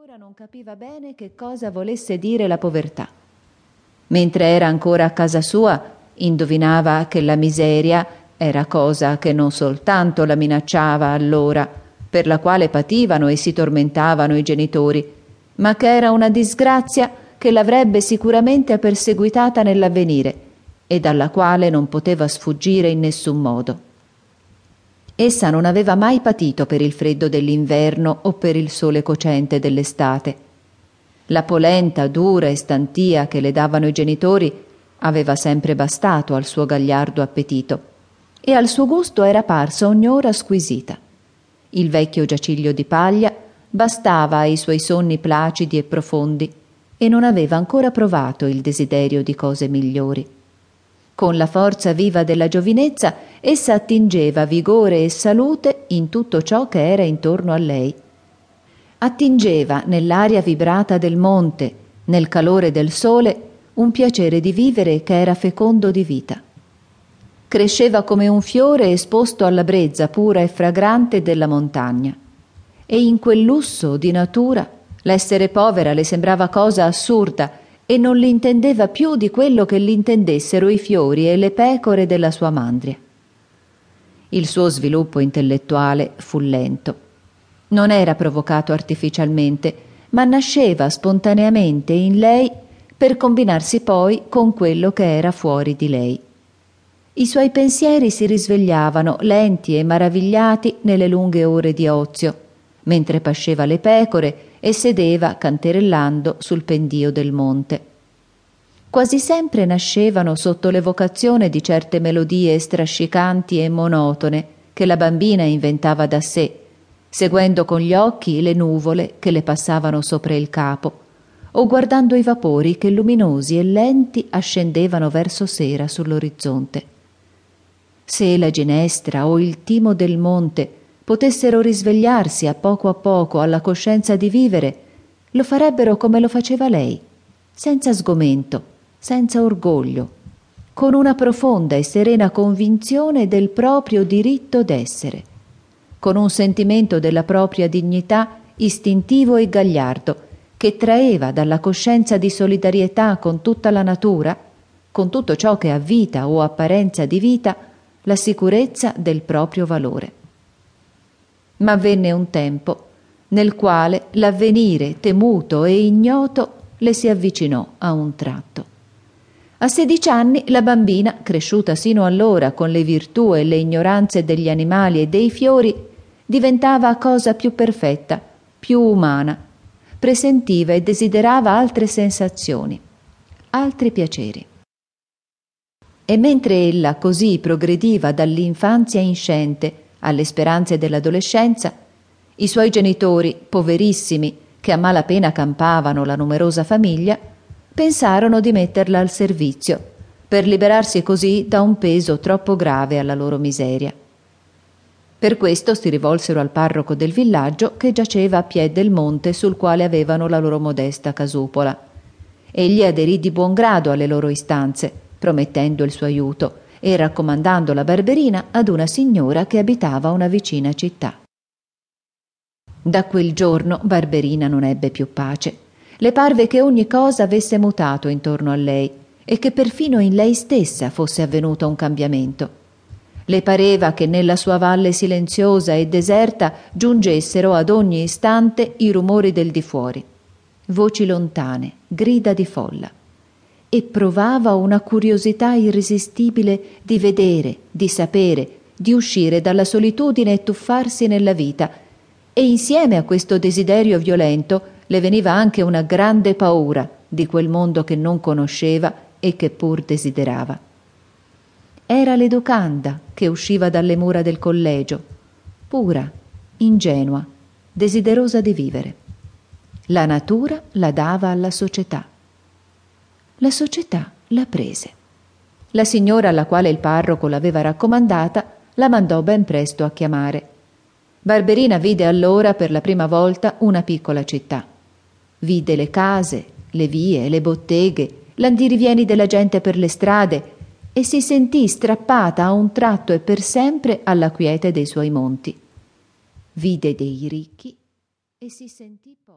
ancora non capiva bene che cosa volesse dire la povertà. Mentre era ancora a casa sua, indovinava che la miseria era cosa che non soltanto la minacciava allora, per la quale pativano e si tormentavano i genitori, ma che era una disgrazia che l'avrebbe sicuramente perseguitata nell'avvenire e dalla quale non poteva sfuggire in nessun modo. Essa non aveva mai patito per il freddo dell'inverno o per il sole cocente dell'estate. La polenta dura e stantia che le davano i genitori aveva sempre bastato al suo gagliardo appetito e al suo gusto era parsa ogni ora squisita. Il vecchio giaciglio di paglia bastava ai suoi sonni placidi e profondi e non aveva ancora provato il desiderio di cose migliori. Con la forza viva della giovinezza, essa attingeva vigore e salute in tutto ciò che era intorno a lei. Attingeva nell'aria vibrata del monte, nel calore del sole, un piacere di vivere che era fecondo di vita. Cresceva come un fiore esposto alla brezza pura e fragrante della montagna. E in quel lusso di natura l'essere povera le sembrava cosa assurda e non l'intendeva più di quello che l'intendessero i fiori e le pecore della sua mandria. Il suo sviluppo intellettuale fu lento. Non era provocato artificialmente, ma nasceva spontaneamente in lei per combinarsi poi con quello che era fuori di lei. I suoi pensieri si risvegliavano lenti e maravigliati nelle lunghe ore di ozio, mentre pasceva le pecore e sedeva canterellando sul pendio del monte. Quasi sempre nascevano sotto l'evocazione di certe melodie strascicanti e monotone che la bambina inventava da sé, seguendo con gli occhi le nuvole che le passavano sopra il capo, o guardando i vapori che luminosi e lenti ascendevano verso sera sull'orizzonte. Se la ginestra o il timo del monte potessero risvegliarsi a poco a poco alla coscienza di vivere, lo farebbero come lo faceva lei, senza sgomento, senza orgoglio, con una profonda e serena convinzione del proprio diritto d'essere, con un sentimento della propria dignità istintivo e gagliardo, che traeva dalla coscienza di solidarietà con tutta la natura, con tutto ciò che ha vita o apparenza di vita, la sicurezza del proprio valore ma venne un tempo nel quale l'avvenire temuto e ignoto le si avvicinò a un tratto. A sedici anni la bambina, cresciuta sino allora con le virtù e le ignoranze degli animali e dei fiori, diventava cosa più perfetta, più umana, presentiva e desiderava altre sensazioni, altri piaceri. E mentre ella così progrediva dall'infanzia inscente alle speranze dell'adolescenza, i suoi genitori, poverissimi, che a malapena campavano la numerosa famiglia, pensarono di metterla al servizio, per liberarsi così da un peso troppo grave alla loro miseria. Per questo si rivolsero al parroco del villaggio che giaceva a piè del monte sul quale avevano la loro modesta casupola. Egli aderì di buon grado alle loro istanze, promettendo il suo aiuto, e raccomandando la barberina ad una signora che abitava una vicina città. Da quel giorno Barberina non ebbe più pace. Le parve che ogni cosa avesse mutato intorno a lei e che perfino in lei stessa fosse avvenuto un cambiamento. Le pareva che nella sua valle silenziosa e deserta giungessero ad ogni istante i rumori del di fuori, voci lontane, grida di folla e provava una curiosità irresistibile di vedere, di sapere, di uscire dalla solitudine e tuffarsi nella vita. E insieme a questo desiderio violento le veniva anche una grande paura di quel mondo che non conosceva e che pur desiderava. Era l'educanda che usciva dalle mura del collegio, pura, ingenua, desiderosa di vivere. La natura la dava alla società la società la prese. La signora alla quale il parroco l'aveva raccomandata la mandò ben presto a chiamare. Barberina vide allora per la prima volta una piccola città. Vide le case, le vie, le botteghe, l'andirivieni della gente per le strade e si sentì strappata a un tratto e per sempre alla quiete dei suoi monti. Vide dei ricchi e si sentì povera.